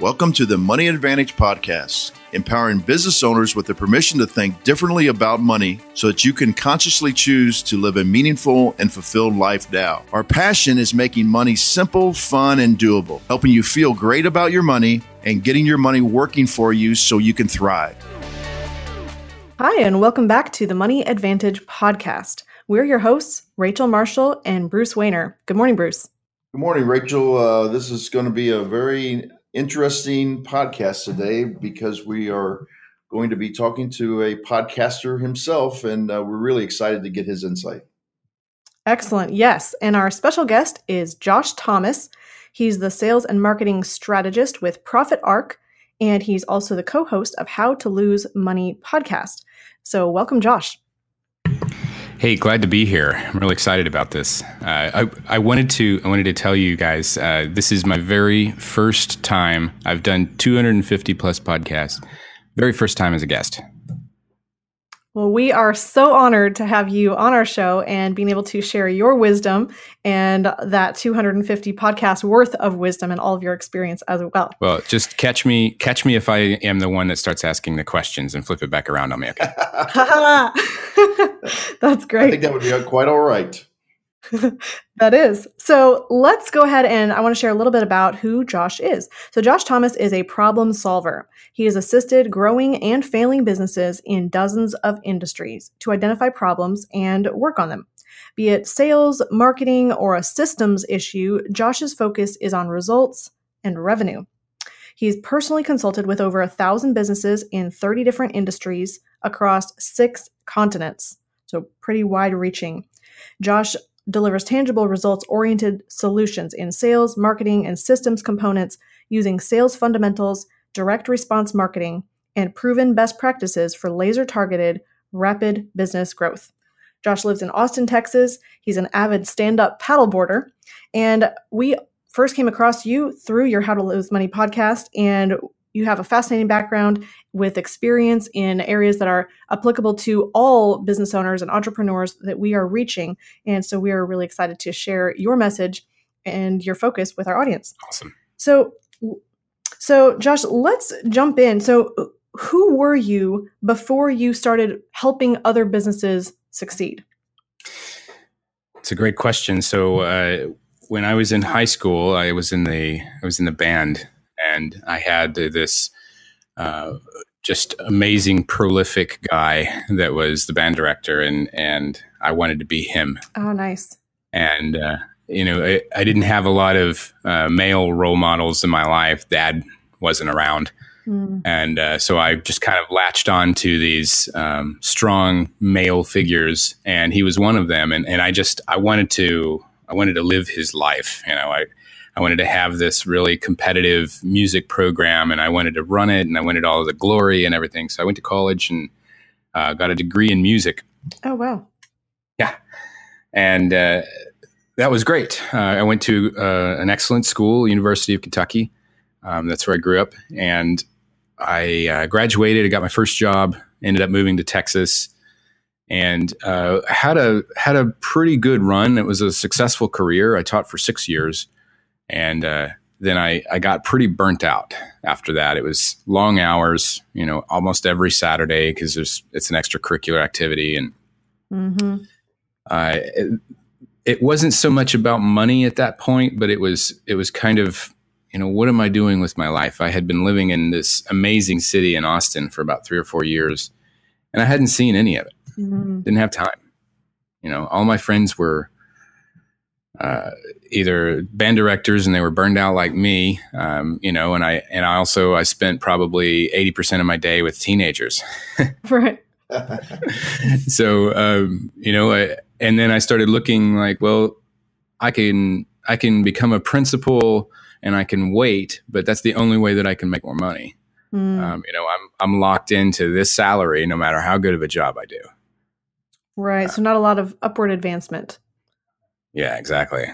Welcome to the Money Advantage Podcast, empowering business owners with the permission to think differently about money so that you can consciously choose to live a meaningful and fulfilled life now. Our passion is making money simple, fun, and doable, helping you feel great about your money and getting your money working for you so you can thrive. Hi, and welcome back to the Money Advantage Podcast. We're your hosts, Rachel Marshall and Bruce Wehner. Good morning, Bruce. Good morning, Rachel. Uh, this is going to be a very interesting podcast today because we are going to be talking to a podcaster himself, and uh, we're really excited to get his insight. Excellent. Yes. And our special guest is Josh Thomas. He's the sales and marketing strategist with Profit Arc, and he's also the co host of How to Lose Money podcast. So, welcome, Josh. Hey, glad to be here. I'm really excited about this. Uh, I, I wanted to I wanted to tell you guys uh, this is my very first time. I've done 250 plus podcasts. Very first time as a guest. Well, we are so honored to have you on our show and being able to share your wisdom and that 250 podcasts worth of wisdom and all of your experience as well. Well, just catch me, catch me if I am the one that starts asking the questions and flip it back around on me. Okay. That's great. I think that would be quite all right. that is. So let's go ahead and I want to share a little bit about who Josh is. So, Josh Thomas is a problem solver. He has assisted growing and failing businesses in dozens of industries to identify problems and work on them. Be it sales, marketing, or a systems issue, Josh's focus is on results and revenue. He's personally consulted with over a thousand businesses in 30 different industries across six continents. So, pretty wide reaching. Josh delivers tangible results oriented solutions in sales, marketing, and systems components using sales fundamentals, direct response marketing, and proven best practices for laser targeted, rapid business growth. Josh lives in Austin, Texas. He's an avid stand up paddleboarder. And we first came across you through your How to Lose Money podcast. And you have a fascinating background with experience in areas that are applicable to all business owners and entrepreneurs that we are reaching. And so we are really excited to share your message and your focus with our audience. Awesome. So, so Josh, let's jump in. So, who were you before you started helping other businesses succeed? It's a great question. So, uh, when I was in high school, I was in the I was in the band and I had this uh, just amazing, prolific guy that was the band director, and and I wanted to be him. Oh, nice. And uh, you know, I, I, didn't have a lot of uh, male role models in my life. Dad wasn't around. Mm. And uh, so I just kind of latched on to these um, strong male figures, and he was one of them. And, and I just I wanted to I wanted to live his life. You know, I I wanted to have this really competitive music program and I wanted to run it and I wanted all of the glory and everything. So I went to college and uh, got a degree in music. Oh, wow. Yeah. And uh, that was great. Uh, I went to uh, an excellent school, University of Kentucky. Um, that's where I grew up. And I uh, graduated. I got my first job, ended up moving to Texas and uh, had a had a pretty good run. It was a successful career. I taught for six years, and uh, then I, I got pretty burnt out after that. It was long hours, you know, almost every Saturday because there's it's an extracurricular activity, and mm-hmm. uh, it, it wasn't so much about money at that point, but it was it was kind of you know what am I doing with my life? I had been living in this amazing city in Austin for about three or four years, and I hadn't seen any of it. Mm-hmm. Didn't have time. You know, all my friends were uh, either band directors and they were burned out like me, um, you know, and I and I also I spent probably eighty percent of my day with teenagers. right. so um, you know, I, and then I started looking like, well, I can I can become a principal and I can wait, but that's the only way that I can make more money. Mm. Um, you know, I'm I'm locked into this salary no matter how good of a job I do. Right. Uh, so not a lot of upward advancement. Yeah, exactly.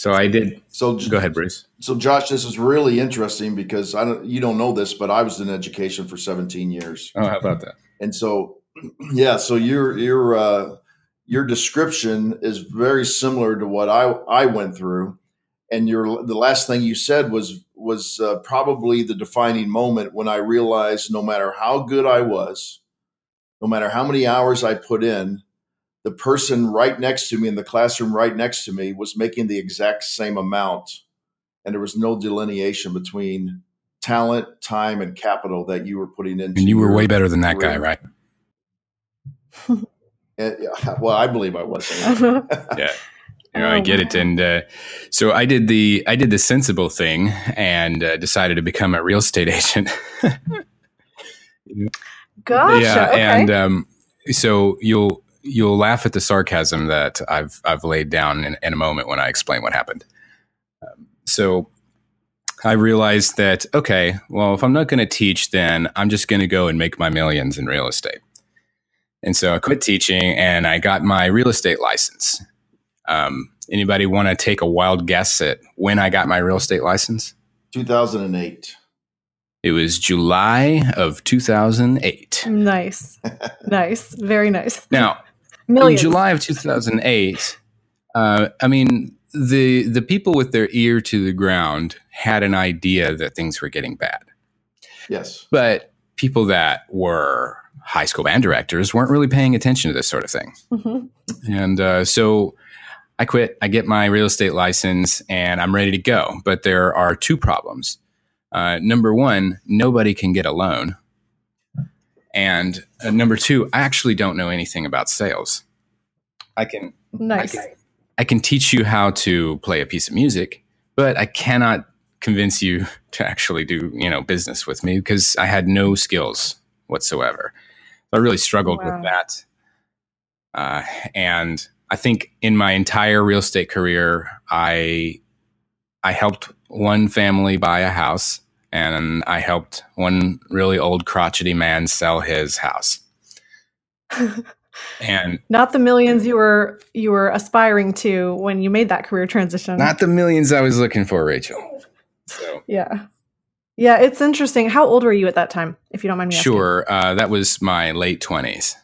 So I did. So go ahead, Bruce. So Josh, this is really interesting because I don't, you don't know this, but I was in education for 17 years. Oh, how about that? And so, yeah, so your your uh, your description is very similar to what I I went through, and your the last thing you said was was uh, probably the defining moment when I realized no matter how good I was, no matter how many hours I put in, the person right next to me in the classroom right next to me was making the exact same amount and there was no delineation between talent, time, and capital that you were putting in. And you were way better than that guy, right? and, well, I believe I was. yeah. You know, oh, I get it, and uh, so I did the I did the sensible thing and uh, decided to become a real estate agent. gotcha. Yeah, okay. and um, so you'll you'll laugh at the sarcasm that I've I've laid down in, in a moment when I explain what happened. Um, so I realized that, okay, well, if I'm not going to teach, then I'm just going to go and make my millions in real estate. And so I quit teaching and I got my real estate license. Um, anybody want to take a wild guess at when I got my real estate license? 2008. It was July of 2008. Nice. nice. Very nice. Now, Millions. in July of 2008, uh, I mean, the the people with their ear to the ground had an idea that things were getting bad. Yes. But people that were high school band directors weren't really paying attention to this sort of thing. Mm-hmm. And uh, so I quit. I get my real estate license and I'm ready to go. But there are two problems. Uh, number one, nobody can get a loan. And uh, number two, I actually don't know anything about sales. I can, nice. I can I can teach you how to play a piece of music, but I cannot convince you to actually do, you know, business with me because I had no skills whatsoever. I really struggled wow. with that. Uh, and I think in my entire real estate career, I I helped one family buy a house, and I helped one really old crotchety man sell his house. and not the millions you were you were aspiring to when you made that career transition. Not the millions i was looking for rachel. So yeah. Yeah it's interesting. How old were you at that time if you don't mind me asking? sure uh, that was my late 20s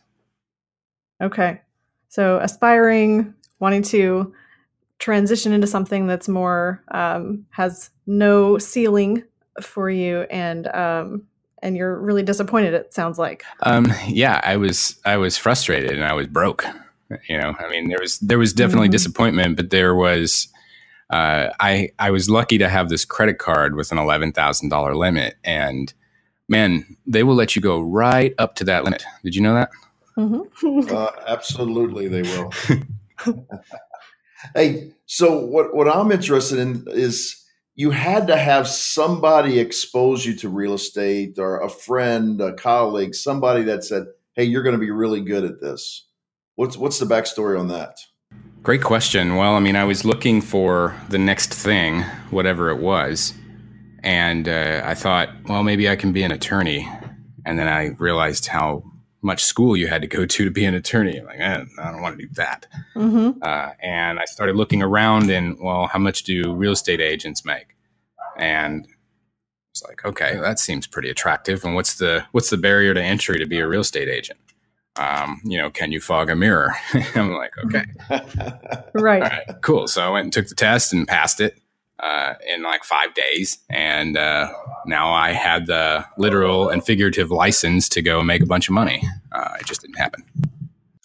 okay. So aspiring wanting to transition into something that's more um, has no ceiling for you and um, and you're really disappointed. It sounds like. Um, yeah, I was. I was frustrated and I was broke. You know, I mean, there was there was definitely mm-hmm. disappointment, but there was. Uh, I I was lucky to have this credit card with an eleven thousand dollar limit, and man, they will let you go right up to that limit. Did you know that? Mm-hmm. uh, absolutely, they will. hey, so what what I'm interested in is you had to have somebody expose you to real estate or a friend, a colleague, somebody that said, "Hey, you're going to be really good at this." What's what's the backstory on that? Great question. Well, I mean, I was looking for the next thing, whatever it was, and uh, I thought, well, maybe I can be an attorney. And then I realized how much school you had to go to to be an attorney. I'm like, eh, I don't want to do that. Mm-hmm. Uh, and I started looking around and, well, how much do real estate agents make? And it's like, okay, that seems pretty attractive. And what's the what's the barrier to entry to be a real estate agent? Um, you know, can you fog a mirror? I'm like, okay, right. Right, cool. So I went and took the test and passed it uh, in like five days. And uh, now I had the literal and figurative license to go make a bunch of money. Uh, it just didn't happen.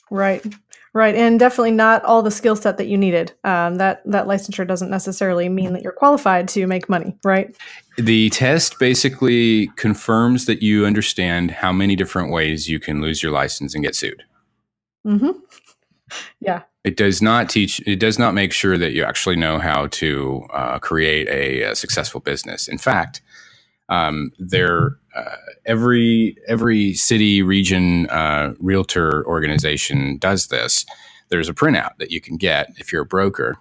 Right. Right, and definitely not all the skill set that you needed. Um, that that licensure doesn't necessarily mean that you're qualified to make money, right? The test basically confirms that you understand how many different ways you can lose your license and get sued. Mm-hmm. Yeah, it does not teach. It does not make sure that you actually know how to uh, create a, a, successful business. In fact, um, there uh, every every city region uh, realtor organization does this. There's a printout that you can get if you're a broker,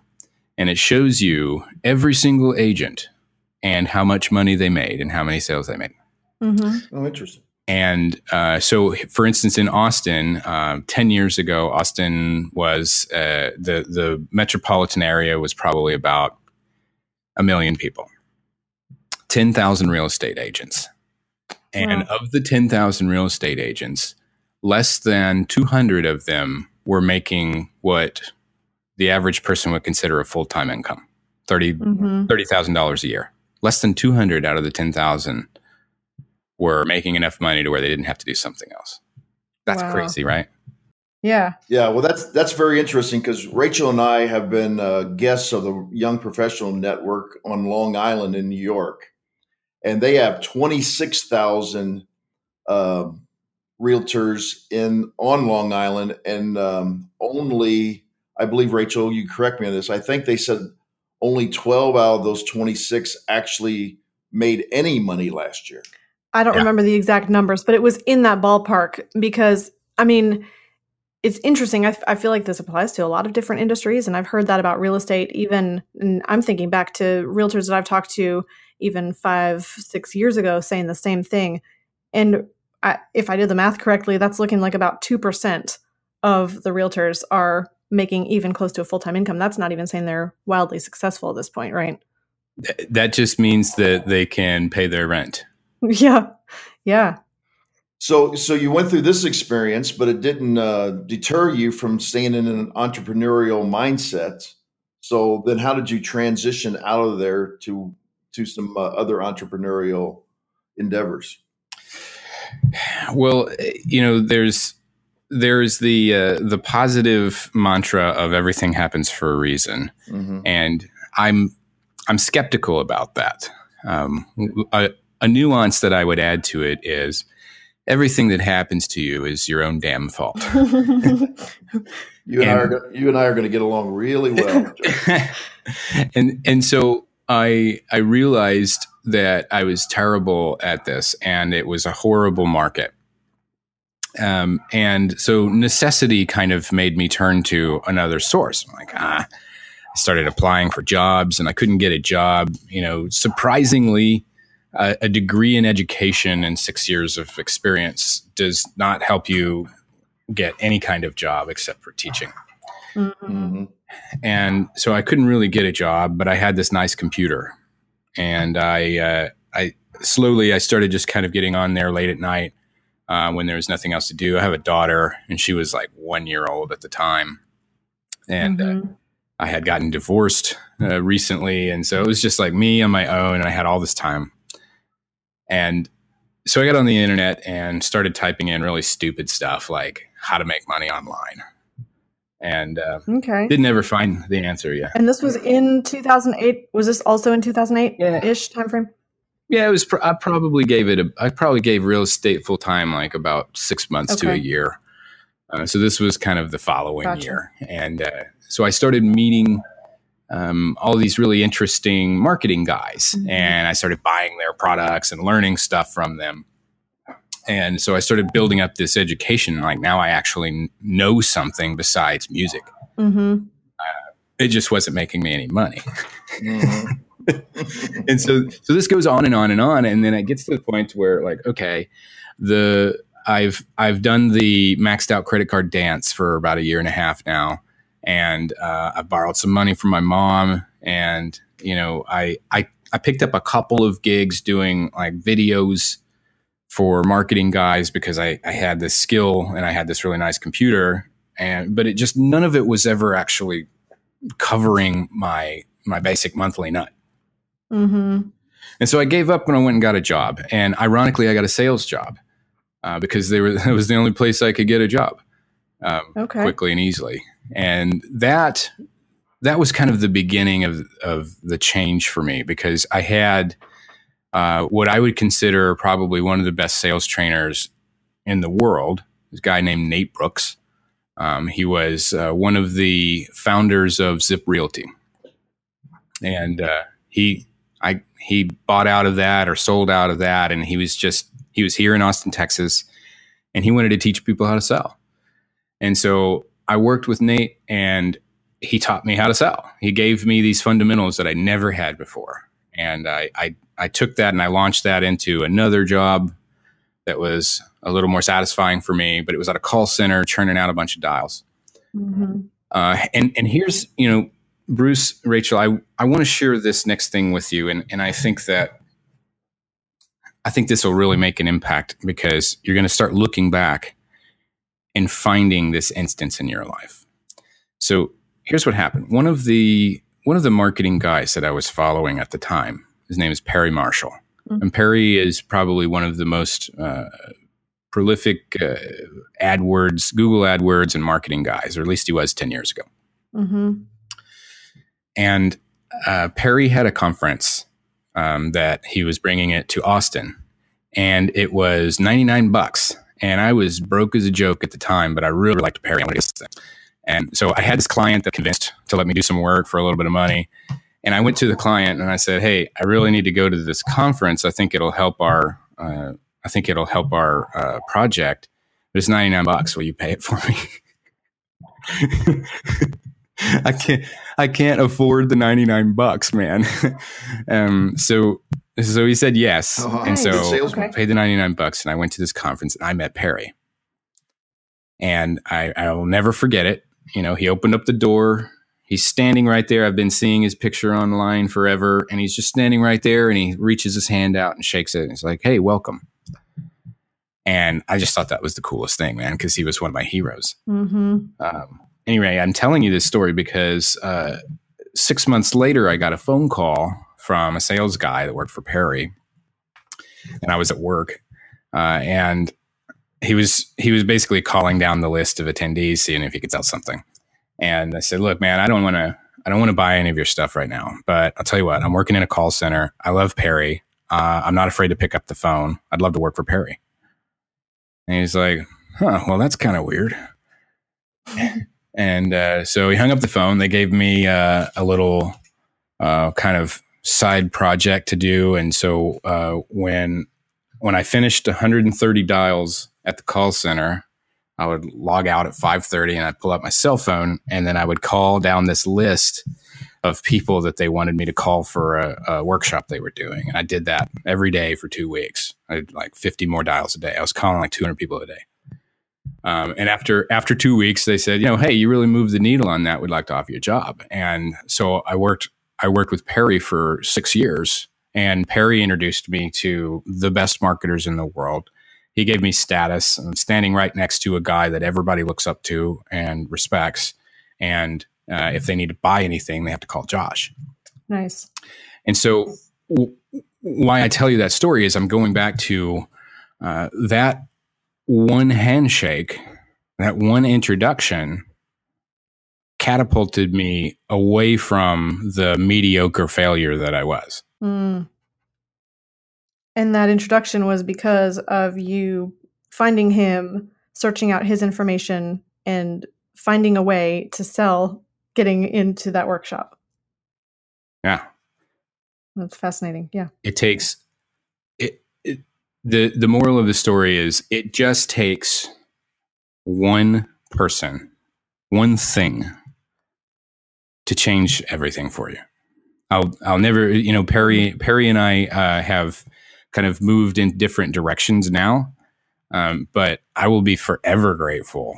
and it shows you every single agent and how much money they made and how many sales they made. Mm-hmm. Oh, interesting. And uh, so, for instance, in Austin, uh, ten years ago, Austin was uh, the the metropolitan area was probably about a million people, ten thousand real estate agents, and wow. of the ten thousand real estate agents, less than two hundred of them were making what the average person would consider a full time income. 30 mm-hmm. $30,000 a year. Less than 200 out of the 10,000 were making enough money to where they didn't have to do something else. That's wow. crazy, right? Yeah. Yeah. Well, that's that's very interesting because Rachel and I have been uh, guests of the Young Professional Network on Long Island in New York, and they have twenty six thousand um, realtors in on Long Island, and um, only I believe Rachel, you correct me on this. I think they said only twelve out of those twenty six actually made any money last year. I don't yeah. remember the exact numbers, but it was in that ballpark because I mean it's interesting. I, f- I feel like this applies to a lot of different industries, and I've heard that about real estate. Even, and I'm thinking back to realtors that I've talked to even five, six years ago, saying the same thing. And I, if I did the math correctly, that's looking like about two percent of the realtors are making even close to a full time income. That's not even saying they're wildly successful at this point, right? That just means that they can pay their rent. Yeah, yeah. So, so you went through this experience, but it didn't uh, deter you from staying in an entrepreneurial mindset. So, then how did you transition out of there to to some uh, other entrepreneurial endeavors? Well, you know, there's there's the uh, the positive mantra of everything happens for a reason, mm-hmm. and I'm I'm skeptical about that. Um, a, a nuance that I would add to it is everything that happens to you is your own damn fault. you and, and I are you and I are going to get along really well. and and so I I realized that I was terrible at this, and it was a horrible market. Um, and so necessity kind of made me turn to another source. I'm like, ah, I started applying for jobs, and I couldn't get a job. You know, surprisingly, a, a degree in education and six years of experience does not help you get any kind of job except for teaching. Mm-hmm. mm-hmm. And so I couldn't really get a job, but I had this nice computer, and I uh, I slowly I started just kind of getting on there late at night uh, when there was nothing else to do. I have a daughter, and she was like one year old at the time, and uh, mm-hmm. uh, I had gotten divorced uh, recently, and so it was just like me on my own, and I had all this time. And so I got on the internet and started typing in really stupid stuff like how to make money online. And uh, okay, didn't ever find the answer yet. And this was in 2008. Was this also in 2008 ish timeframe? Yeah, it was. Pr- I probably gave it. A, I probably gave real estate full time like about six months okay. to a year. Uh, so this was kind of the following gotcha. year, and uh, so I started meeting um, all these really interesting marketing guys, mm-hmm. and I started buying their products and learning stuff from them. And so I started building up this education. Like now, I actually know something besides music. Mm-hmm. Uh, it just wasn't making me any money. Mm-hmm. and so, so this goes on and on and on, and then it gets to the point where, like, okay, the I've I've done the maxed out credit card dance for about a year and a half now and uh, I borrowed some money from my mom, and you know, I I I picked up a couple of gigs doing like videos for marketing guys because I I had this skill and I had this really nice computer, and but it just none of it was ever actually covering my my basic monthly nut. Mm-hmm. And so I gave up when I went and got a job, and ironically, I got a sales job uh, because they were it was the only place I could get a job um, okay. quickly and easily and that that was kind of the beginning of of the change for me because I had uh, what I would consider probably one of the best sales trainers in the world. This guy named Nate Brooks. Um, he was uh, one of the founders of Zip Realty, and uh, he I he bought out of that or sold out of that, and he was just he was here in Austin, Texas, and he wanted to teach people how to sell. And so I worked with Nate and he taught me how to sell. He gave me these fundamentals that I never had before. And I, I, I took that and I launched that into another job that was a little more satisfying for me, but it was at a call center churning out a bunch of dials. Mm-hmm. Uh, and, and here's, you know, Bruce, Rachel, I, I want to share this next thing with you. And, and I think that I think this will really make an impact because you're going to start looking back and finding this instance in your life. So here's what happened. One of the one of the marketing guys that I was following at the time, his name is Perry Marshall. Mhm. And Perry is probably one of the most uh, prolific uh, AdWords, Google AdWords, and marketing guys, or at least he was 10 years ago. Mm-hmm. And uh, Perry had a conference um, that he was bringing it to Austin, and it was 99 bucks. And I was broke as a joke at the time, but I really liked Perry. I wanted to. And so I had this client that convinced to let me do some work for a little bit of money. And I went to the client and I said, "Hey, I really need to go to this conference. I think it'll help our, uh, I think it'll help our uh, project. But it's 99 bucks. Will you pay it for me?" I can't I can't afford the 99 bucks, man. um, so so he said yes. Uh-huh. And so. Okay. paid the 99 bucks and I went to this conference and I met Perry. And I I will never forget it. You know, he opened up the door. He's standing right there. I've been seeing his picture online forever and he's just standing right there and he reaches his hand out and shakes it and he's like, "Hey, welcome." And I just thought that was the coolest thing, man, because he was one of my heroes. Mm-hmm. Um, anyway, I'm telling you this story because uh, six months later, I got a phone call from a sales guy that worked for Perry, and I was at work, uh, and he was he was basically calling down the list of attendees, seeing if he could sell something. And I said, "Look, man, I don't want to." I don't want to buy any of your stuff right now, but I'll tell you what, I'm working in a call center. I love Perry. Uh, I'm not afraid to pick up the phone. I'd love to work for Perry. And he's like, huh, well, that's kind of weird. And uh, so he hung up the phone. They gave me uh, a little uh, kind of side project to do. And so uh, when when I finished 130 dials at the call center, I would log out at 5:30 and I'd pull up my cell phone and then I would call down this list of people that they wanted me to call for a, a workshop they were doing. And I did that every day for two weeks. I did like 50 more dials a day. I was calling like 200 people a day. Um, and after after two weeks, they said, you know, hey, you really moved the needle on that. We'd like to offer you a job. And so I worked I worked with Perry for six years, and Perry introduced me to the best marketers in the world. He gave me status. I'm standing right next to a guy that everybody looks up to and respects. And uh, if they need to buy anything, they have to call Josh. Nice. And so, w- why I tell you that story is I'm going back to uh, that one handshake, that one introduction catapulted me away from the mediocre failure that I was. Mm. And that introduction was because of you finding him, searching out his information, and finding a way to sell getting into that workshop. Yeah. That's fascinating. Yeah. It takes it, it the the moral of the story is it just takes one person, one thing to change everything for you. I'll I'll never you know Perry Perry and I uh, have kind of moved in different directions now, um, but I will be forever grateful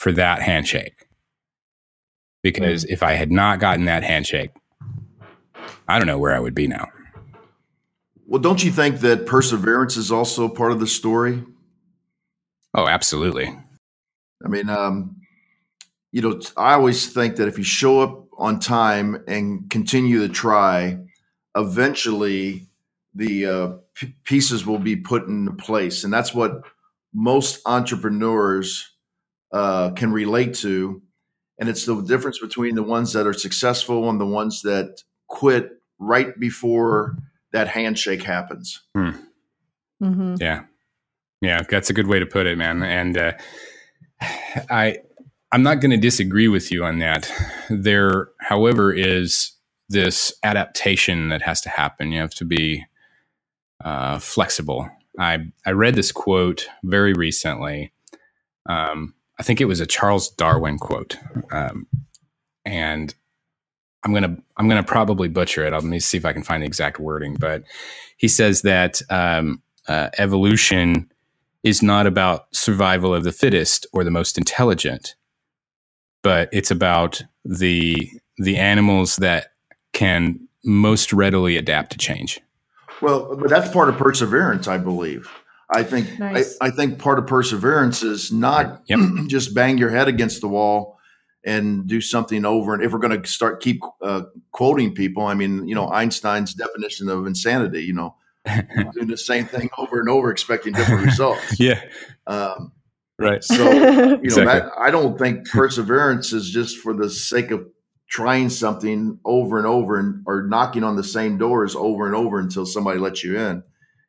for that handshake because if I had not gotten that handshake, I don't know where I would be now. Well, don't you think that perseverance is also part of the story? Oh, absolutely. I mean, um, you know, I always think that if you show up on time and continue to try, eventually the uh, p- pieces will be put into place, and that's what most entrepreneurs uh, can relate to. And it's the difference between the ones that are successful and the ones that quit right before that handshake happens. Mm-hmm. Yeah. Yeah, that's a good way to put it, man. And uh, I I'm not going to disagree with you on that. There, however, is this adaptation that has to happen. You have to be uh, flexible. I I read this quote very recently. Um, I think it was a Charles Darwin quote, um, and I'm gonna I'm gonna probably butcher it. I'll, Let me see if I can find the exact wording. But he says that um, uh, evolution is not about survival of the fittest or the most intelligent, but it's about the the animals that can most readily adapt to change. Well, but that's part of perseverance, I believe. I think Nice. I, I think part of perseverance is not Yep. just bang your head against the wall and do something over. And if we're going to start keep uh, quoting people, I mean, you know, Einstein's definition of insanity, you know, doing the same thing over and over, expecting different results. yeah. Um, right. So, you know, exactly. that, I don't think perseverance is just for the sake of trying something over and over and or knocking on the same doors over and over until somebody lets you in.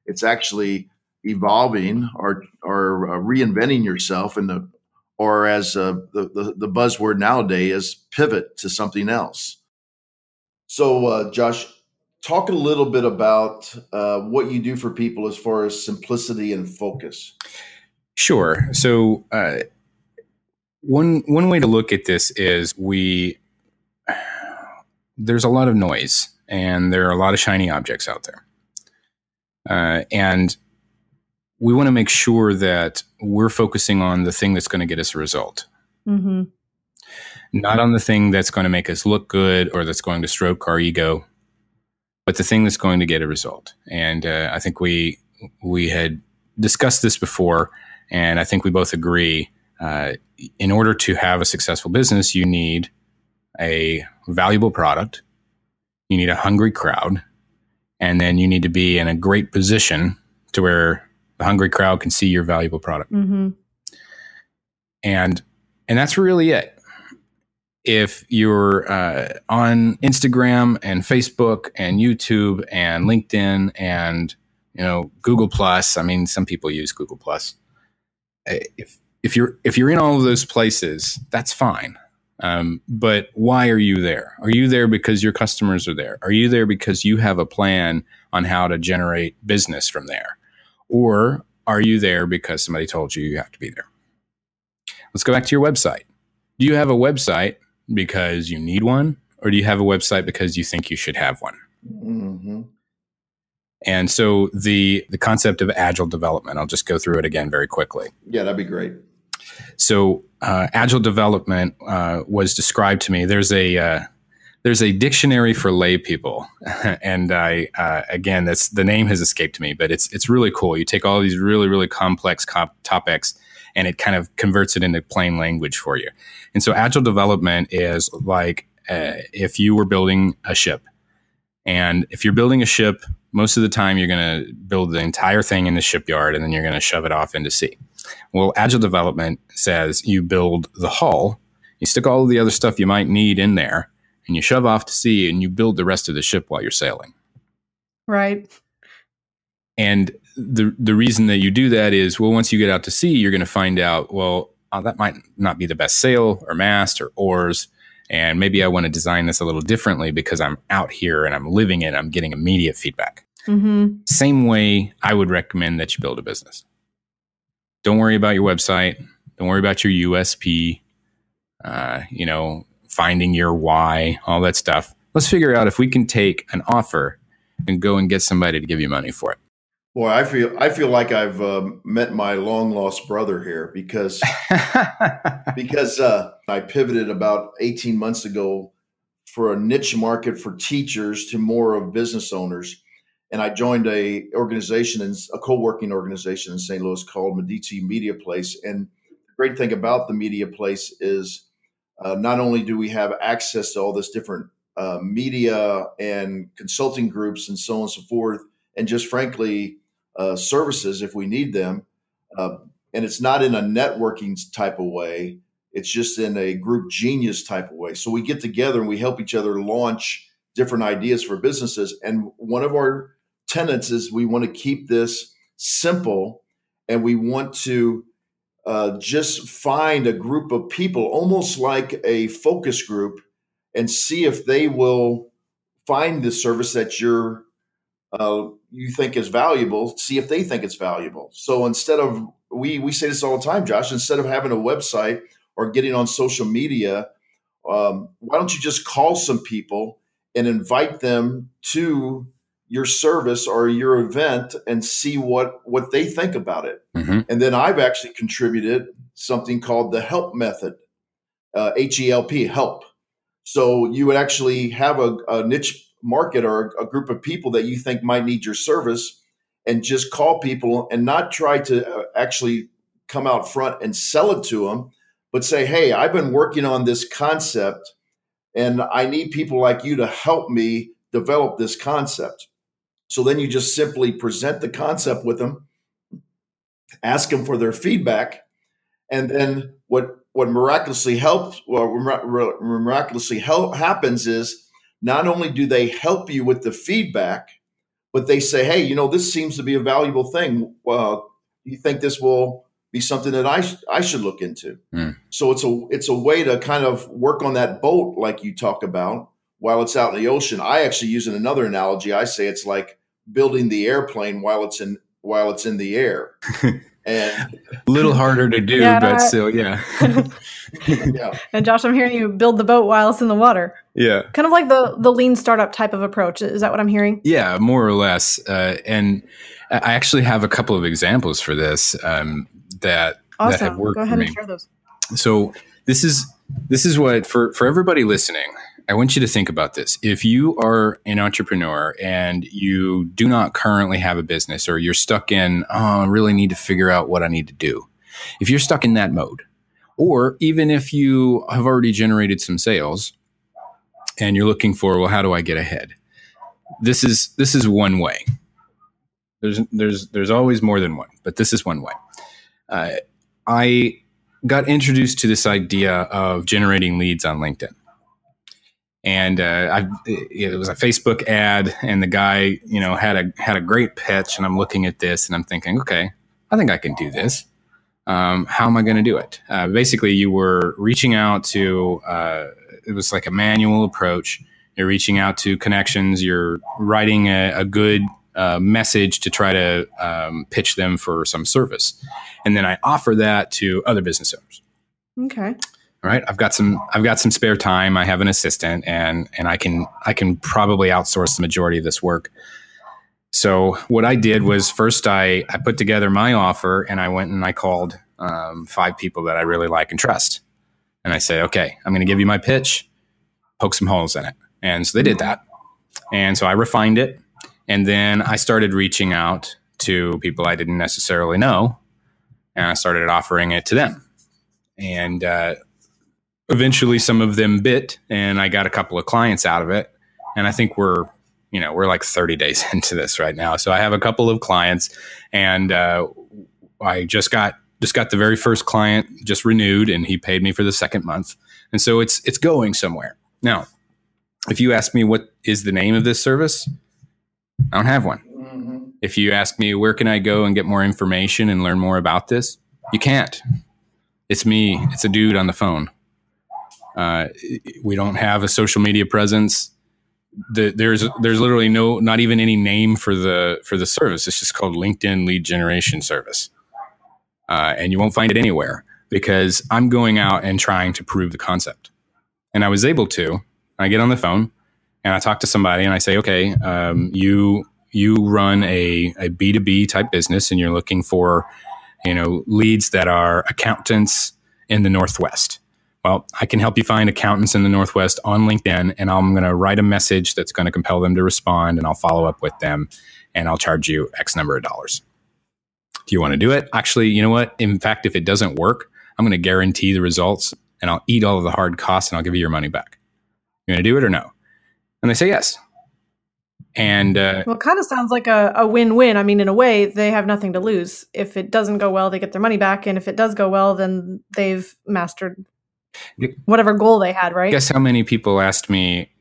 It's actually evolving or or uh, reinventing yourself in the or as uh, the, the, the buzzword nowadays is pivot to something else. So, uh, Josh, talk a little bit about uh, what you do for people as far as simplicity and focus. Sure. So, uh, one one way to look at this is we there's a lot of noise and there are a lot of shiny objects out there. Uh, and we want to make sure that we're focusing on the thing that's going to get us a result. Mm-hmm. Not on the thing that's going to make us look good or that's going to stroke our ego, but the thing that's going to get a result. And uh, I think we we had discussed this before, and I think we both agree. Uh, in order to have a successful business, you need a valuable product, you need a hungry crowd, and then you need to be in a great position to where the hungry crowd can see your valuable product. Mm-hmm. And and that's really it. If you're uh, on Instagram and Facebook and YouTube and LinkedIn and you know Google Plus, I mean, some people use Google Plus. If if you're if you're in all of those places, that's fine. Um, but why are you there? Are you there because your customers are there? Are you there because you have a plan on how to generate business from there? Or are you there because somebody told you you have to be there? Let's go back to your website. Do you have a website because you need one? Or do you have a website because you think you should have one? Mm-hmm. And so the the concept of agile development, I'll just go through it again very quickly. Yeah, that'd be great. So uh, agile development uh, was described to me. There's a uh, there's a dictionary for lay people, and I uh, again that's the name has escaped me, but it's it's really cool. You take all these really really complex comp- topics, and it kind of converts it into plain language for you. And so agile development is like uh, if you were building a ship, and if you're building a ship, most of the time you're going to build the entire thing in the shipyard, and then you're going to shove it off into sea. Well, agile development says you build the hull, you stick all of the other stuff you might need in there, and you shove off to sea and you build the rest of the ship while you're sailing. Right. And the the reason that you do that is well, once you get out to sea, you're going to find out well oh, that might not be the best sail or mast or oars, and maybe I want to design this a little differently because I'm out here and I'm living it. I'm getting immediate feedback. Mm-hmm. Same way I would recommend that you build a business. Don't worry about your website. Don't worry about your USP. Uh, you know, finding your why, all that stuff. Let's figure out if we can take an offer and go and get somebody to give you money for it. Boy, I feel I feel like I've uh, met my long lost brother here because because uh, I pivoted about eighteen months ago for a niche market for teachers to more of business owners, and I joined a organization and a co-working organization in St. Louis called Medici Media Place. And the great thing about the Media Place is uh, not only do we have access to all this different uh, media and consulting groups and so on and so forth, and just frankly uh, services if we need them, uh, and it's not in a networking type of way. It's just in a group genius type of way. So we get together and we help each other launch different ideas for businesses. And one of our tenets is we want to keep this simple and we want to uh, just find a group of people, almost like a focus group, and see if they will find the service that you're uh, you think is valuable. See if they think it's valuable. So instead of we we say this all the time, Josh. Instead of having a website or getting on social media, um, why don't you just call some people and invite them to your service or your event and see what what they think about it. Mm-hmm. And then I've actually contributed something called the help method, uh, H E L P, help. So you would actually have a, a niche market or a, a group of people that you think might need your service, and just call people and not try to uh, actually come out front and sell it to them, but say, hey, I've been working on this concept and I need people like you to help me develop this concept. So then you just simply present the concept with them, ask them for their feedback, and then what what miraculously helps or miraculously help happens is not only do they help you with the feedback, but they say, "Hey, you know, this seems to be a valuable thing. Well, you think this will be something that I sh- I should look into?" Mm. So it's a it's a way to kind of work on that boat, like you talk about, while it's out in the ocean. I actually use another analogy. I say it's like building the airplane while it's in while it's in the air. and a little harder to do, yeah, but still, yeah. yeah. And Josh, I'm hearing you build the boat while it's in the water. Yeah. Kind of like the the lean startup type of approach. Is that what I'm hearing? Yeah, more or less. Uh, and I actually have a couple of examples for this um, that awesome. that have worked Go ahead for me. and share those. So this is this is what for for everybody listening. I want you to think about this. If you are an entrepreneur and you do not currently have a business or you're stuck in, oh, I really need to figure out what I need to do. If you're stuck in that mode, or even if you have already generated some sales and you're looking for, well, how do I get ahead? This is this is one way. There's there's there's always more than one, but this is one way. Uh, I got introduced to this idea of generating leads on LinkedIn and uh, I, it was a Facebook ad, and the guy, you know, had a had a great pitch, and I'm looking at this, and I'm thinking, okay, I think I can do this. Um, how am I going to do it? Uh, basically, you were reaching out to. Uh, it was like a manual approach. You're reaching out to connections. You're writing a, a good uh, message to try to um, pitch them for some service, and then I offer that to other business owners. Okay right i've got some i've got some spare time. I have an assistant and and i can i can probably outsource the majority of this work. So what i did was first i i put together my offer and i went and i called um, five people that i really like and trust. And i say okay i'm going to give you my pitch poke some holes in it. And so they did that. And so i refined it. And then i started reaching out to people i didn't necessarily know and i started offering it to them. And uh, eventually some of them bit and I got a couple of clients out of it. And I think we're, you know, we're like 30 days into this right now. So I have a couple of clients and uh, I just got just got the very first client just renewed and he paid me for the second month. And so it's it's going somewhere. Now, if you ask me what is the name of this service, I don't have one. Mm-hmm. If you ask me where can I go and get more information and learn more about this, you can't. It's me. It's a dude on the phone. Uh, we don't have a social media presence. The, there's there's literally no not even any name for the for the service. It's just called LinkedIn Lead Generation Service, uh, and you won't find it anywhere because I'm going out and trying to prove the concept. And I was able to. I get on the phone and I talk to somebody and I say, okay, um, you you run a a B two B type business and you're looking for you know leads that are accountants in the Northwest well, I can help you find accountants in the Northwest on LinkedIn, and I'm going to write a message that's going to compel them to respond, and I'll follow up with them, and I'll charge you X number of dollars. Do you want to do it? Actually, you know what? In fact, if it doesn't work, I'm going to guarantee the results, and I'll eat all of the hard costs, and I'll give you your money back. You going to do it or no? And they say yes. And uh, well, kind of sounds like a, a win win. I mean, in a way, they have nothing to lose. If it doesn't go well, they get their money back. And if it does go well, then they've mastered whatever goal they had, right? Guess how many people asked me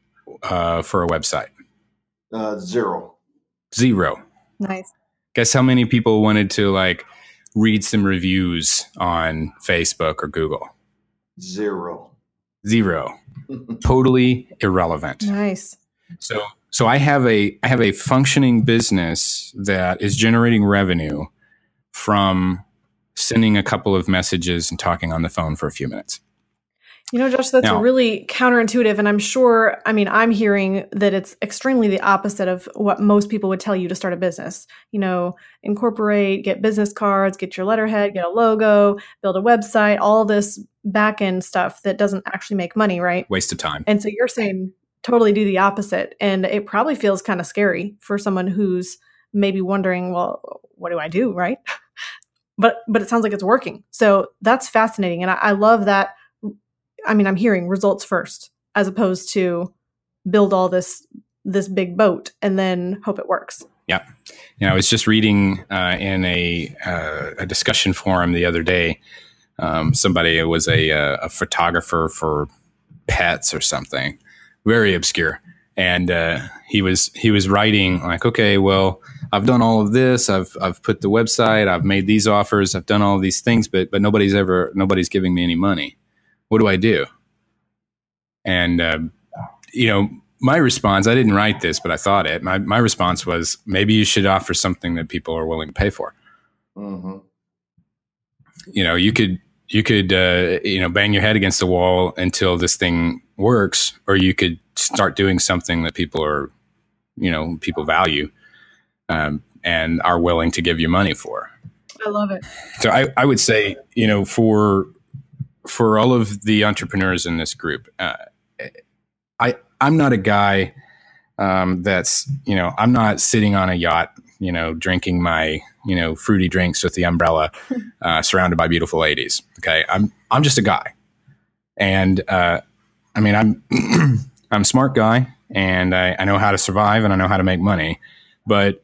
uh, for a website? Uh, zero. Zero. Nice. Guess how many people wanted to like read some reviews on Facebook or Google? Zero. Zero. totally irrelevant. Nice. So so I have a I have a functioning business that is generating revenue from sending a couple of messages and talking on the phone for a few minutes. You know, Josh, that's now, really counterintuitive. And I'm sure, I mean, I'm hearing that it's extremely the opposite of what most people would tell you to start a business. You know, incorporate, get business cards, get your letterhead, get a logo, build a website, all this back end stuff that doesn't actually make money, right? Waste of time. And so you're saying totally do the opposite. And it probably feels kind of scary for someone who's maybe wondering, well, what do I do, right? but but it sounds like it's working. So that's fascinating, and I, I love that. I mean, I'm hearing results first, as opposed to build all this this big boat and then hope it works. Yeah, you know, I was just reading uh, in a uh, a discussion forum the other day. Um, somebody was a, uh, a photographer for pets or something, very obscure, and uh, he was he was writing like, okay, well, I've done all of this, I've I've put the website, I've made these offers, I've done all these things, but but nobody's ever nobody's giving me any money. What do I do? And uh, you know, my response, I didn't write this, but I thought it. My, my response was maybe you should offer something that people are willing to pay for. Mm-hmm. You know, you could, you could, uh, you know, bang your head against the wall until this thing works, or you could start doing something that people are, you know, people value um, and are willing to give you money for. I love it. So I, I would say, you know, for, for all of the entrepreneurs in this group, uh, I, I'm not a guy um, that's you know I'm not sitting on a yacht you know drinking my you know fruity drinks with the umbrella uh, surrounded by beautiful ladies. Okay, I'm I'm just a guy, and uh, I mean I'm I'm a smart guy and I, I know how to survive and I know how to make money, but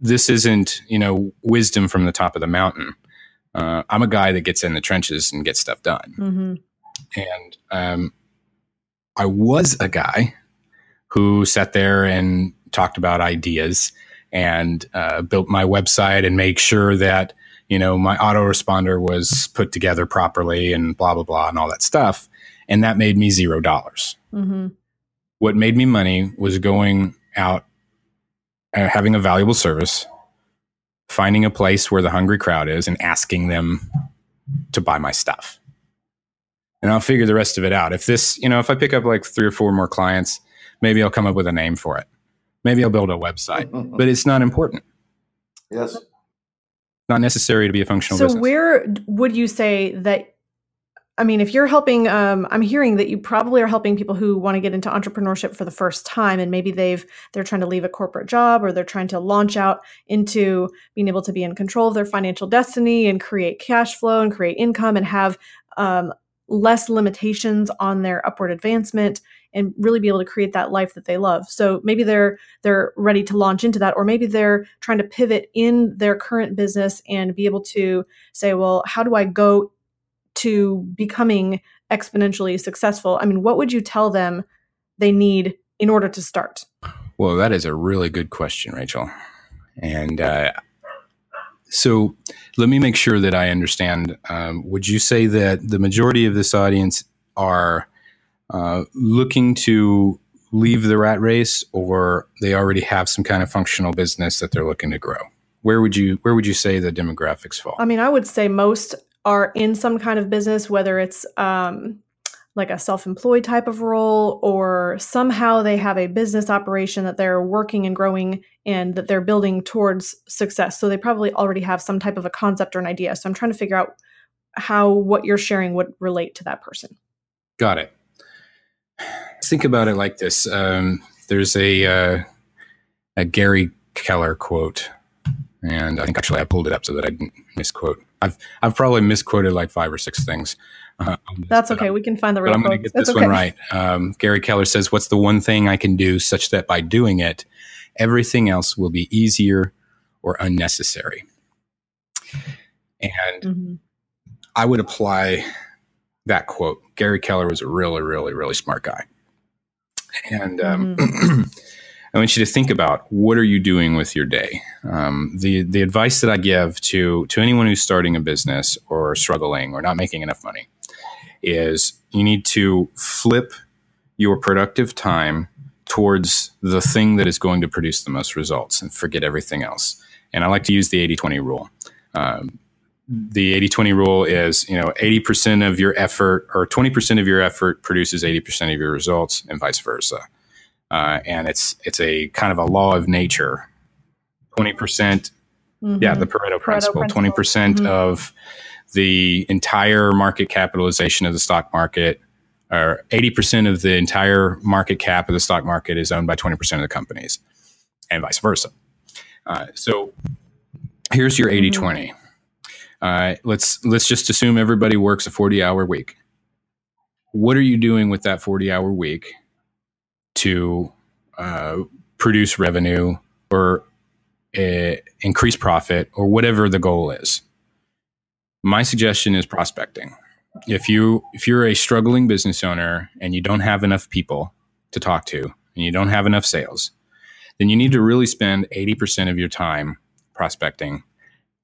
this isn't you know wisdom from the top of the mountain. Uh, I'm a guy that gets in the trenches and gets stuff done. Mm-hmm. And um, I was a guy who sat there and talked about ideas and uh, built my website and make sure that you know my autoresponder was put together properly and blah blah blah and all that stuff and that made me zero dollars mm-hmm. what made me money was going out uh, having a valuable service finding a place where the hungry crowd is and asking them to buy my stuff and I'll figure the rest of it out. If this, you know, if I pick up like three or four more clients, maybe I'll come up with a name for it. Maybe I'll build a website, mm-hmm. but it's not important. Yes. Not necessary to be a functional so business. where would you say that I mean, if you're helping, um, I'm hearing that you probably are helping people who want to get into entrepreneurship for the first time, and maybe they've they're trying to leave a corporate job or they're trying to launch out into being able to be in control of their financial destiny and create cash flow and create income and have um, less limitations on their upward advancement and really be able to create that life that they love. So maybe they're they're ready to launch into that or maybe they're trying to pivot in their current business and be able to say, well, how do I go to becoming exponentially successful? I mean, what would you tell them they need in order to start? Well, that is a really good question, Rachel. And uh, so let me make sure that I understand. Um, would you say that the majority of this audience are uh, looking to leave the rat race, or they already have some kind of functional business that they're looking to grow? Where would you Where would you say the demographics fall? I mean, I would say most are in some kind of business, whether it's um, like a self-employed type of role or somehow they have a business operation that they're working and growing and that they're building towards success. So they probably already have some type of a concept or an idea. So i'm trying to figure out how what you're sharing would relate to that person. Got it. Think about it like this. Um, there's a, uh, a gary keller quote and i think actually i pulled it up so that i didn't misquote i've, I've probably misquoted like five or six things uh, That's okay. we can find the real. But I'm going to get this okay. one right. Um, Gary Keller says, "What's the one thing I can do such that by doing it, everything else will be easier or unnecessary?" And mm-hmm. I would apply that quote. Gary Keller was a really, really, really smart guy, and um, mm-hmm. I want you to think about what are you doing with your day. Um, the the advice that I give to to anyone who's starting a business or struggling or not making enough money is you need to flip your productive time towards the thing that is going to produce the most results and forget everything else. And I like to use the 80 20 rule. Um, the 80 20 rule is, you know, 80% of your effort or 20% of your effort produces 80% of your results and vice versa. Uh, and it's, it's a kind of a law of nature. 20%, mm hmm yeah, the Pareto, Pareto principle. 20% mm hmm of the entire market capitalization of the stock market or 80% of the entire market cap of the stock market is owned by 20% of the companies and vice versa. Uh, so here's your 80 20. Uh, let's let's just assume everybody works a 40 hour week. What are you doing with that 40 hour week to uh, produce revenue or uh, increase profit or whatever the goal is? My suggestion is prospecting. If you if you're a struggling business owner and you don't have enough people to talk to and you don't have enough sales, then you need to really spend 80% of your time prospecting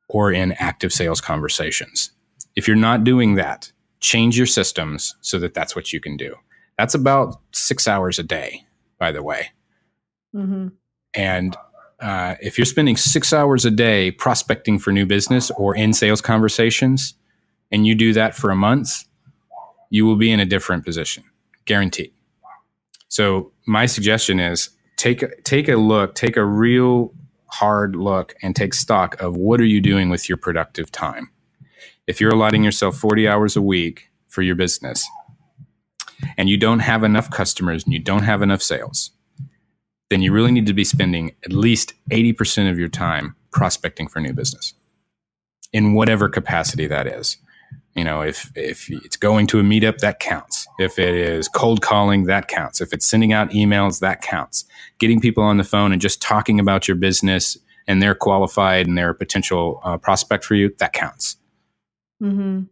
or in active sales conversations. If you're not doing that, change your systems so that that's what you can do. That's about six hours a day, by the way. Mm-hmm. And uh, if you're spending six hours a day prospecting for new business or in sales conversations, and you do that for a month, you will be in a different position, guaranteed. So my suggestion is take take a look, take a real hard look and take stock of what are you doing with your productive time. If you're allotting yourself 40 hours a week for your business and you don't have enough customers and you don't have enough sales, then you really need to be spending at least 80% of your time prospecting for new business in whatever capacity that is. You know, if if it's going to a meetup, that counts. If it is cold calling, that counts. If it's sending out emails, that counts. Getting people on the phone and just talking about your business and they're qualified and they're a potential uh, prospect for you, that counts. Mm-hmm.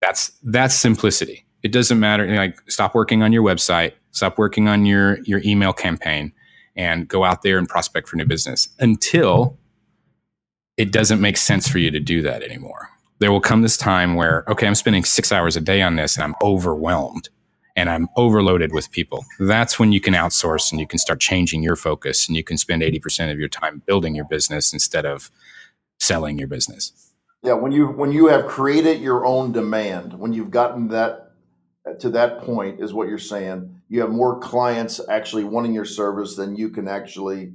That's that's simplicity. It doesn't matter. Like, stop working on your website, stop working on your your email campaign, and go out there and prospect for new business until it doesn't make sense for you to do that anymore there will come this time where, okay, I'm spending six hours a day on this and I'm overwhelmed and I'm overloaded with people. That's when you can outsource and you can start changing your focus and you can spend 80% of your time building your business instead of selling your business. Yeah, when you when you have created your own demand, when you've gotten that to that point is what you're saying. You have more clients actually wanting your service than you can actually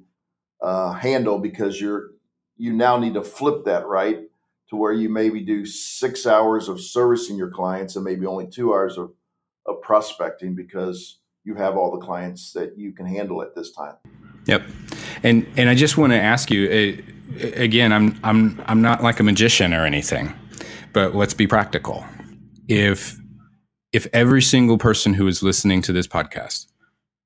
uh, handle because you're you now need to flip that right to where you maybe do six hours of servicing your clients and maybe only two hours of, of prospecting because you have all the clients that you can handle at this time. Yep. And and I just want to ask you uh, again I'm I'm I'm not like a magician or anything. But let's be practical. If if every single person who is listening to this podcast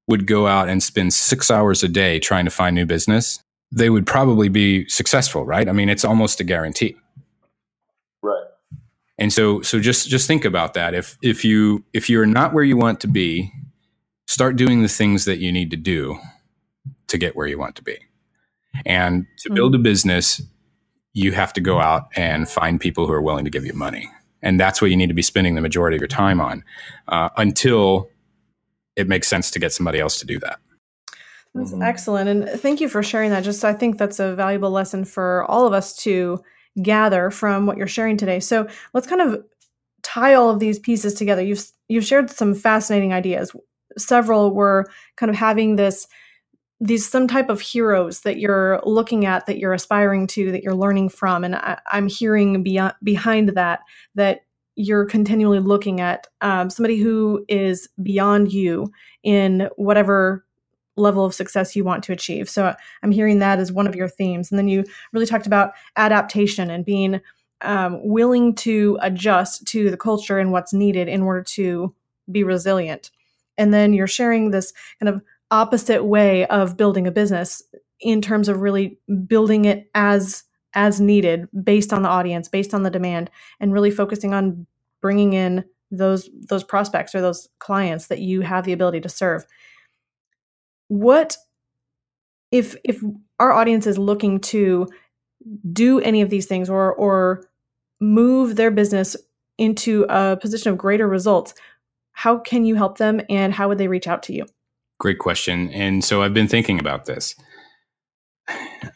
would go out and spend 6 hours a day trying to find new business, they would probably be successful, right? I mean, it's almost a guarantee. Right. And so so just just think about that. If if you if you're not where you want to be, start doing the things that you need to do to get where you want to be. And to hmm. build a business, you have to go out and find people who are willing to give you money. And that's what you need to be spending the majority of your time on uh, until it makes sense to get somebody else to do that. That's mm-hmm. excellent. And thank you for sharing that. Just I think that's a valuable lesson for all of us to gather from what you're sharing today. So let's kind of tie all of these pieces together. You've you've shared some fascinating ideas. Several were kind of having this these some type of heroes that you're looking at that you're aspiring to that you're learning from and I, am hearing beyond behind that that you're continually looking at um, somebody who is beyond you in whatever level of success you want to achieve. So I'm hearing that as one of your themes. And then you really talked about adaptation and being um, willing to adjust to the culture and what's needed in order to be resilient. And then you're sharing this kind of opposite way of building a business in terms of really building it as as needed based on the audience based on the demand and really focusing on bringing in those those prospects or those clients that you have the ability to serve. What if if our audience is looking to do any of these things or or move their business into a position of greater results how can you help them and how would they reach out to you great question and so i've been thinking about this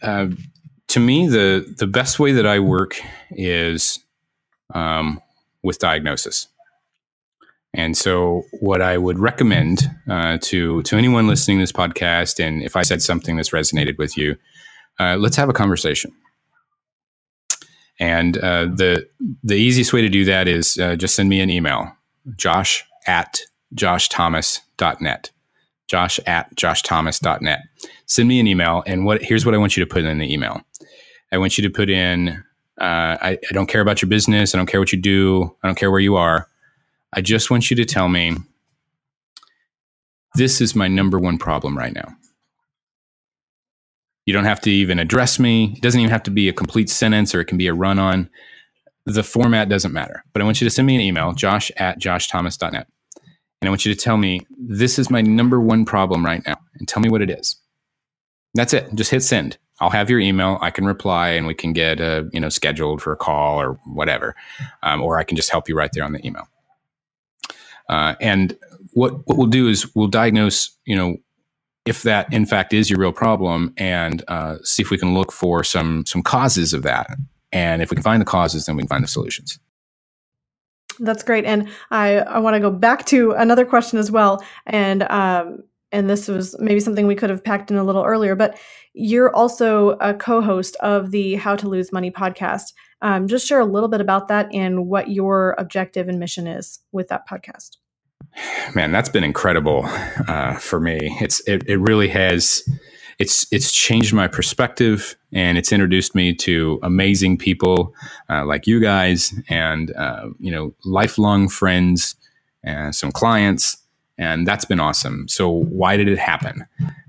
uh, to me the the best way that i work is um, with diagnosis and so, what I would recommend uh, to to anyone listening to this podcast, and if I said something that's resonated with you, uh, let's have a conversation. And uh, the the easiest way to do that is uh, just send me an email, Josh at joshthomas.net. Josh at joshthomas.net. Send me an email, and what here's what I want you to put in the email. I want you to put in Uh, I, I don't care about your business. I don't care what you do. I don't care where you are. I just want you to tell me this is my number one problem right now. You don't have to even address me. It doesn't even have to be a complete sentence or it can be a run on. The format doesn't matter. But I want you to send me an email, josh at joshthomas.net. And I want you to tell me this is my number one problem right now and tell me what it is. That's it. Just hit send. I'll have your email. I can reply and we can get a, you know, scheduled for a call or whatever. Um, or I can just help you right there on the email. Uh, and what, what we'll do is we'll diagnose, you know, if that in fact is your real problem and uh, see if we can look for some some causes of that and if we can find the causes then we can find the solutions that's great and i i want to go back to another question as well and um and this was maybe something we could have packed in a little earlier but you're also a co-host of the how to lose money podcast um, just share a little bit about that and what your objective and mission is with that podcast man, that's been incredible uh, for me. It's it, it really has. It's it's changed my perspective and it's introduced me to amazing people uh, like you guys and uh, you know lifelong friends and some clients and that's been awesome. So why did it happen?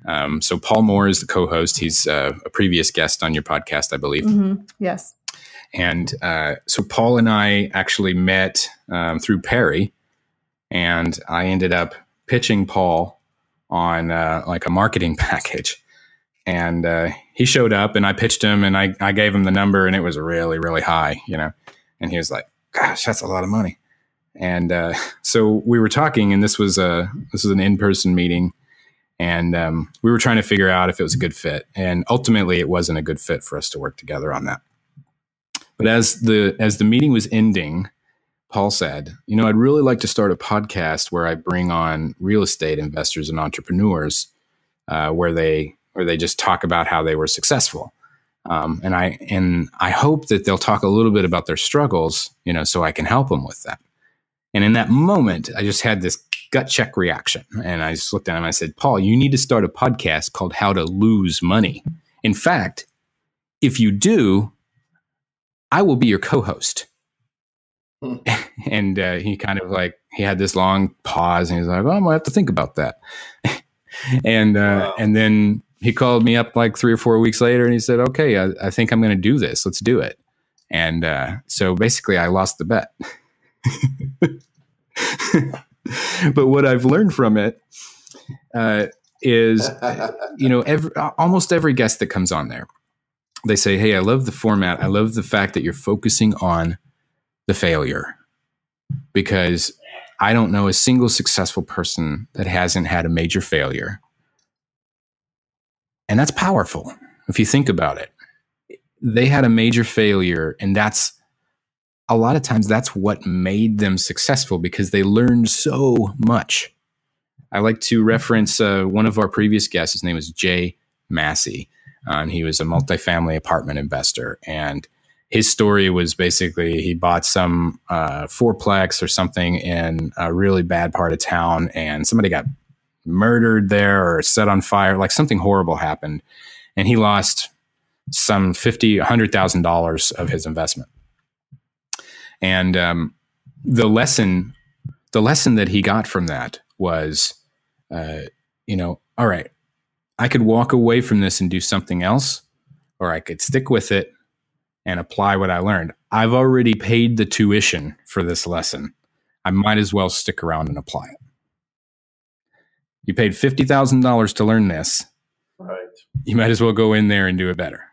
Um, so Paul Moore is the co-host. He's uh, a previous guest on your podcast, I believe. Mm-hmm. Yes. And uh, so Paul and I actually met um, through Perry and I ended up pitching Paul on uh, like a marketing package. And uh, he showed up, and I pitched him, and I, I gave him the number, and it was really really high, you know. And he was like, "Gosh, that's a lot of money." And uh, so we were talking, and this was a this was an in person meeting, and um, we were trying to figure out if it was a good fit. And ultimately, it wasn't a good fit for us to work together on that. But as the as the meeting was ending, Paul said, You know, I'd really like to start a podcast where I bring on real estate investors and entrepreneurs, uh, where they where they just talk about how they were successful. Um, and I and I hope that they'll talk a little bit about their struggles, you know, so I can help them with that. And in that moment, I just had this gut check reaction, and I just looked at him and I said, "Paul, you need to start a podcast called How to Lose Money. In fact, if you do, I will be your co-host." and uh, he kind of like he had this long pause and he's like, "Oh, I'm gonna have to think about that." and uh, wow. and then he called me up like three or four weeks later and he said, "Okay, I, I think I'm going to do this. Let's do it." And uh, so basically, I lost the bet. but what I've learned from it uh, is, you know, every, almost every guest that comes on there, they say, "Hey, I love the format. I love the fact that you're focusing on." the failure because I don't know a single successful person that hasn't had a major failure. And that's powerful if you think about it. They had a major failure, and that's a lot of times that's what made them successful because they learned so much. I like to reference uh, one of our previous guests. His name is Jay Massey. Uh, and he was a multifamily apartment investor. And his story was basically he bought some uh, fourplex or something in a really bad part of town, and somebody got murdered there or set on fire. Like something horrible happened, and he lost some fifty, hundred thousand dollars of his investment. And um, the lesson, the lesson that he got from that was, uh, you know, all right, I could walk away from this and do something else, or I could stick with it and apply what I learned. I've already paid the tuition for this lesson. I might as well stick around and apply it. You paid $50,000 to learn this. Right. You might as well go in there and do it better.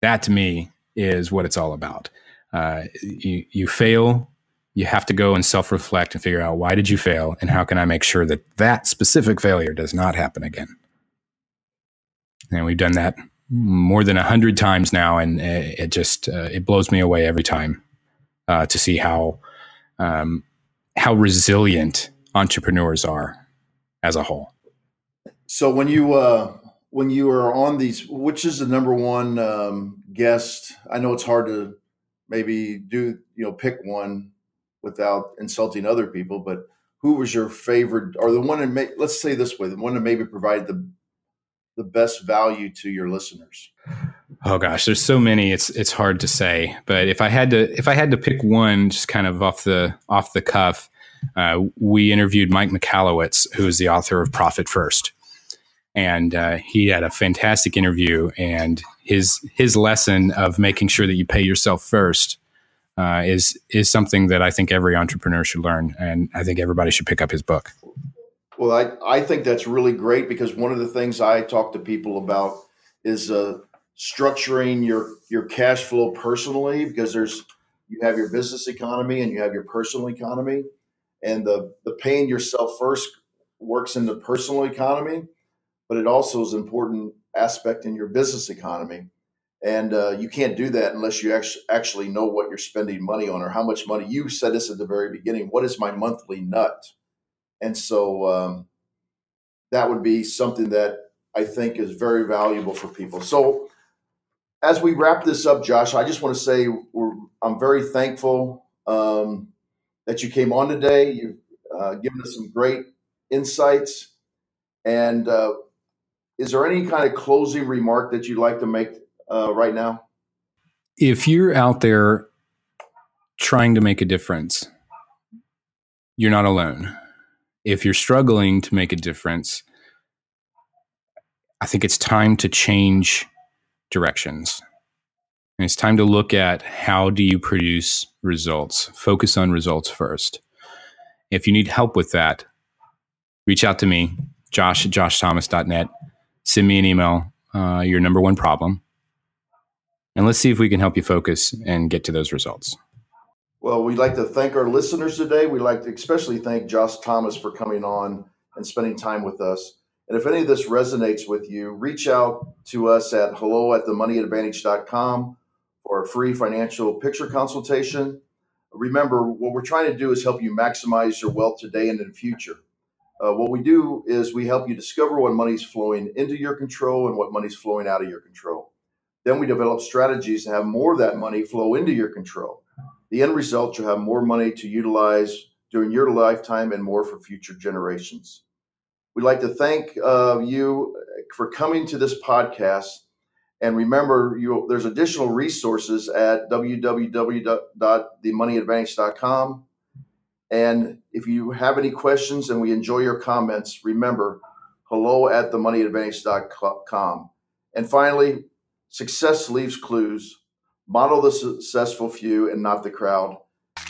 That to me is what it's all about. Uh, you, you fail, you have to go and self reflect and figure out why did you fail and how can I make sure that that specific failure does not happen again. And we've done that more than a hundred times now, and it just uh, it blows me away every time uh, to see how um, how resilient entrepreneurs are as a whole. So when you uh, when you are on these, which is the number one um, guest? I know it's hard to maybe do you know pick one without insulting other people, but who was your favorite or the one that may, let's say this way, the one that maybe provided the the best value to your listeners? Oh gosh, there's so many. It's it's hard to say. But if I had to if I had to pick one, just kind of off the off the cuff, uh, we interviewed Mike Michalowicz, who is the author of Profit First, and uh, he had a fantastic interview. And his his lesson of making sure that you pay yourself first uh, is is something that I think every entrepreneur should learn, and I think everybody should pick up his book. Well, I I think that's really great because one of the things I talk to people about is uh, structuring your your cash flow personally because there's you have your business economy and you have your personal economy and the the paying yourself first works in the personal economy but it also is an important aspect in your business economy. And uh, you can't do that unless you actually know what you're spending money on or how much money. You said this at the very beginning what is my monthly nut? And so um, that would be something that i think is very valuable for people. So as we wrap this up, Josh, I just want to say I'm very thankful um, that you came on today. You've uh, given us some great insights. And uh, is there any kind of closing remark that you'd like to make uh, right now? If you're out there trying to make a difference, you're not alone. If you're struggling to make a difference, I think it's time to change directions. And it's time to look at how do you produce results? Focus on results first. If you need help with that, reach out to me, josh at joshthomas.net. Send me an email, uh, your number one problem. And let's see if we can help you focus and get to those results. Well, we'd like to thank our listeners today. We'd like to especially thank Josh Thomas for coming on and spending time with us. And if any of this resonates with you, reach out to us at hello at themoneyadvantage.com for a free financial picture consultation. Remember, what we're trying to do is help you maximize your wealth today and in the future. Uh, what we do is we help you discover what money's flowing into your control and what money's flowing out of your control. Then we develop strategies to have more of that money flow into your control. The end result, you'll have more money to utilize during your lifetime and more for future generations. We'd like to thank uh, you for coming to this podcast. And remember, you, there's additional resources at www.themoneyadvantage.com. And if you have any questions and we enjoy your comments, remember, hello at themoneyadvantage.com. And finally, success leaves clues. Model the successful few and not the crowd,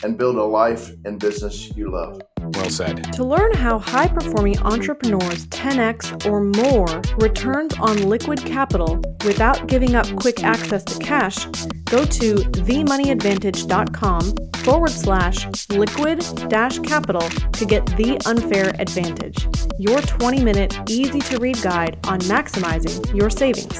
and build a life and business you love. Well said. To learn how high performing entrepreneurs 10x or more returns on liquid capital without giving up quick access to cash, go to themoneyadvantage.com forward slash liquid dash capital to get the unfair advantage. Your 20 minute, easy to read guide on maximizing your savings.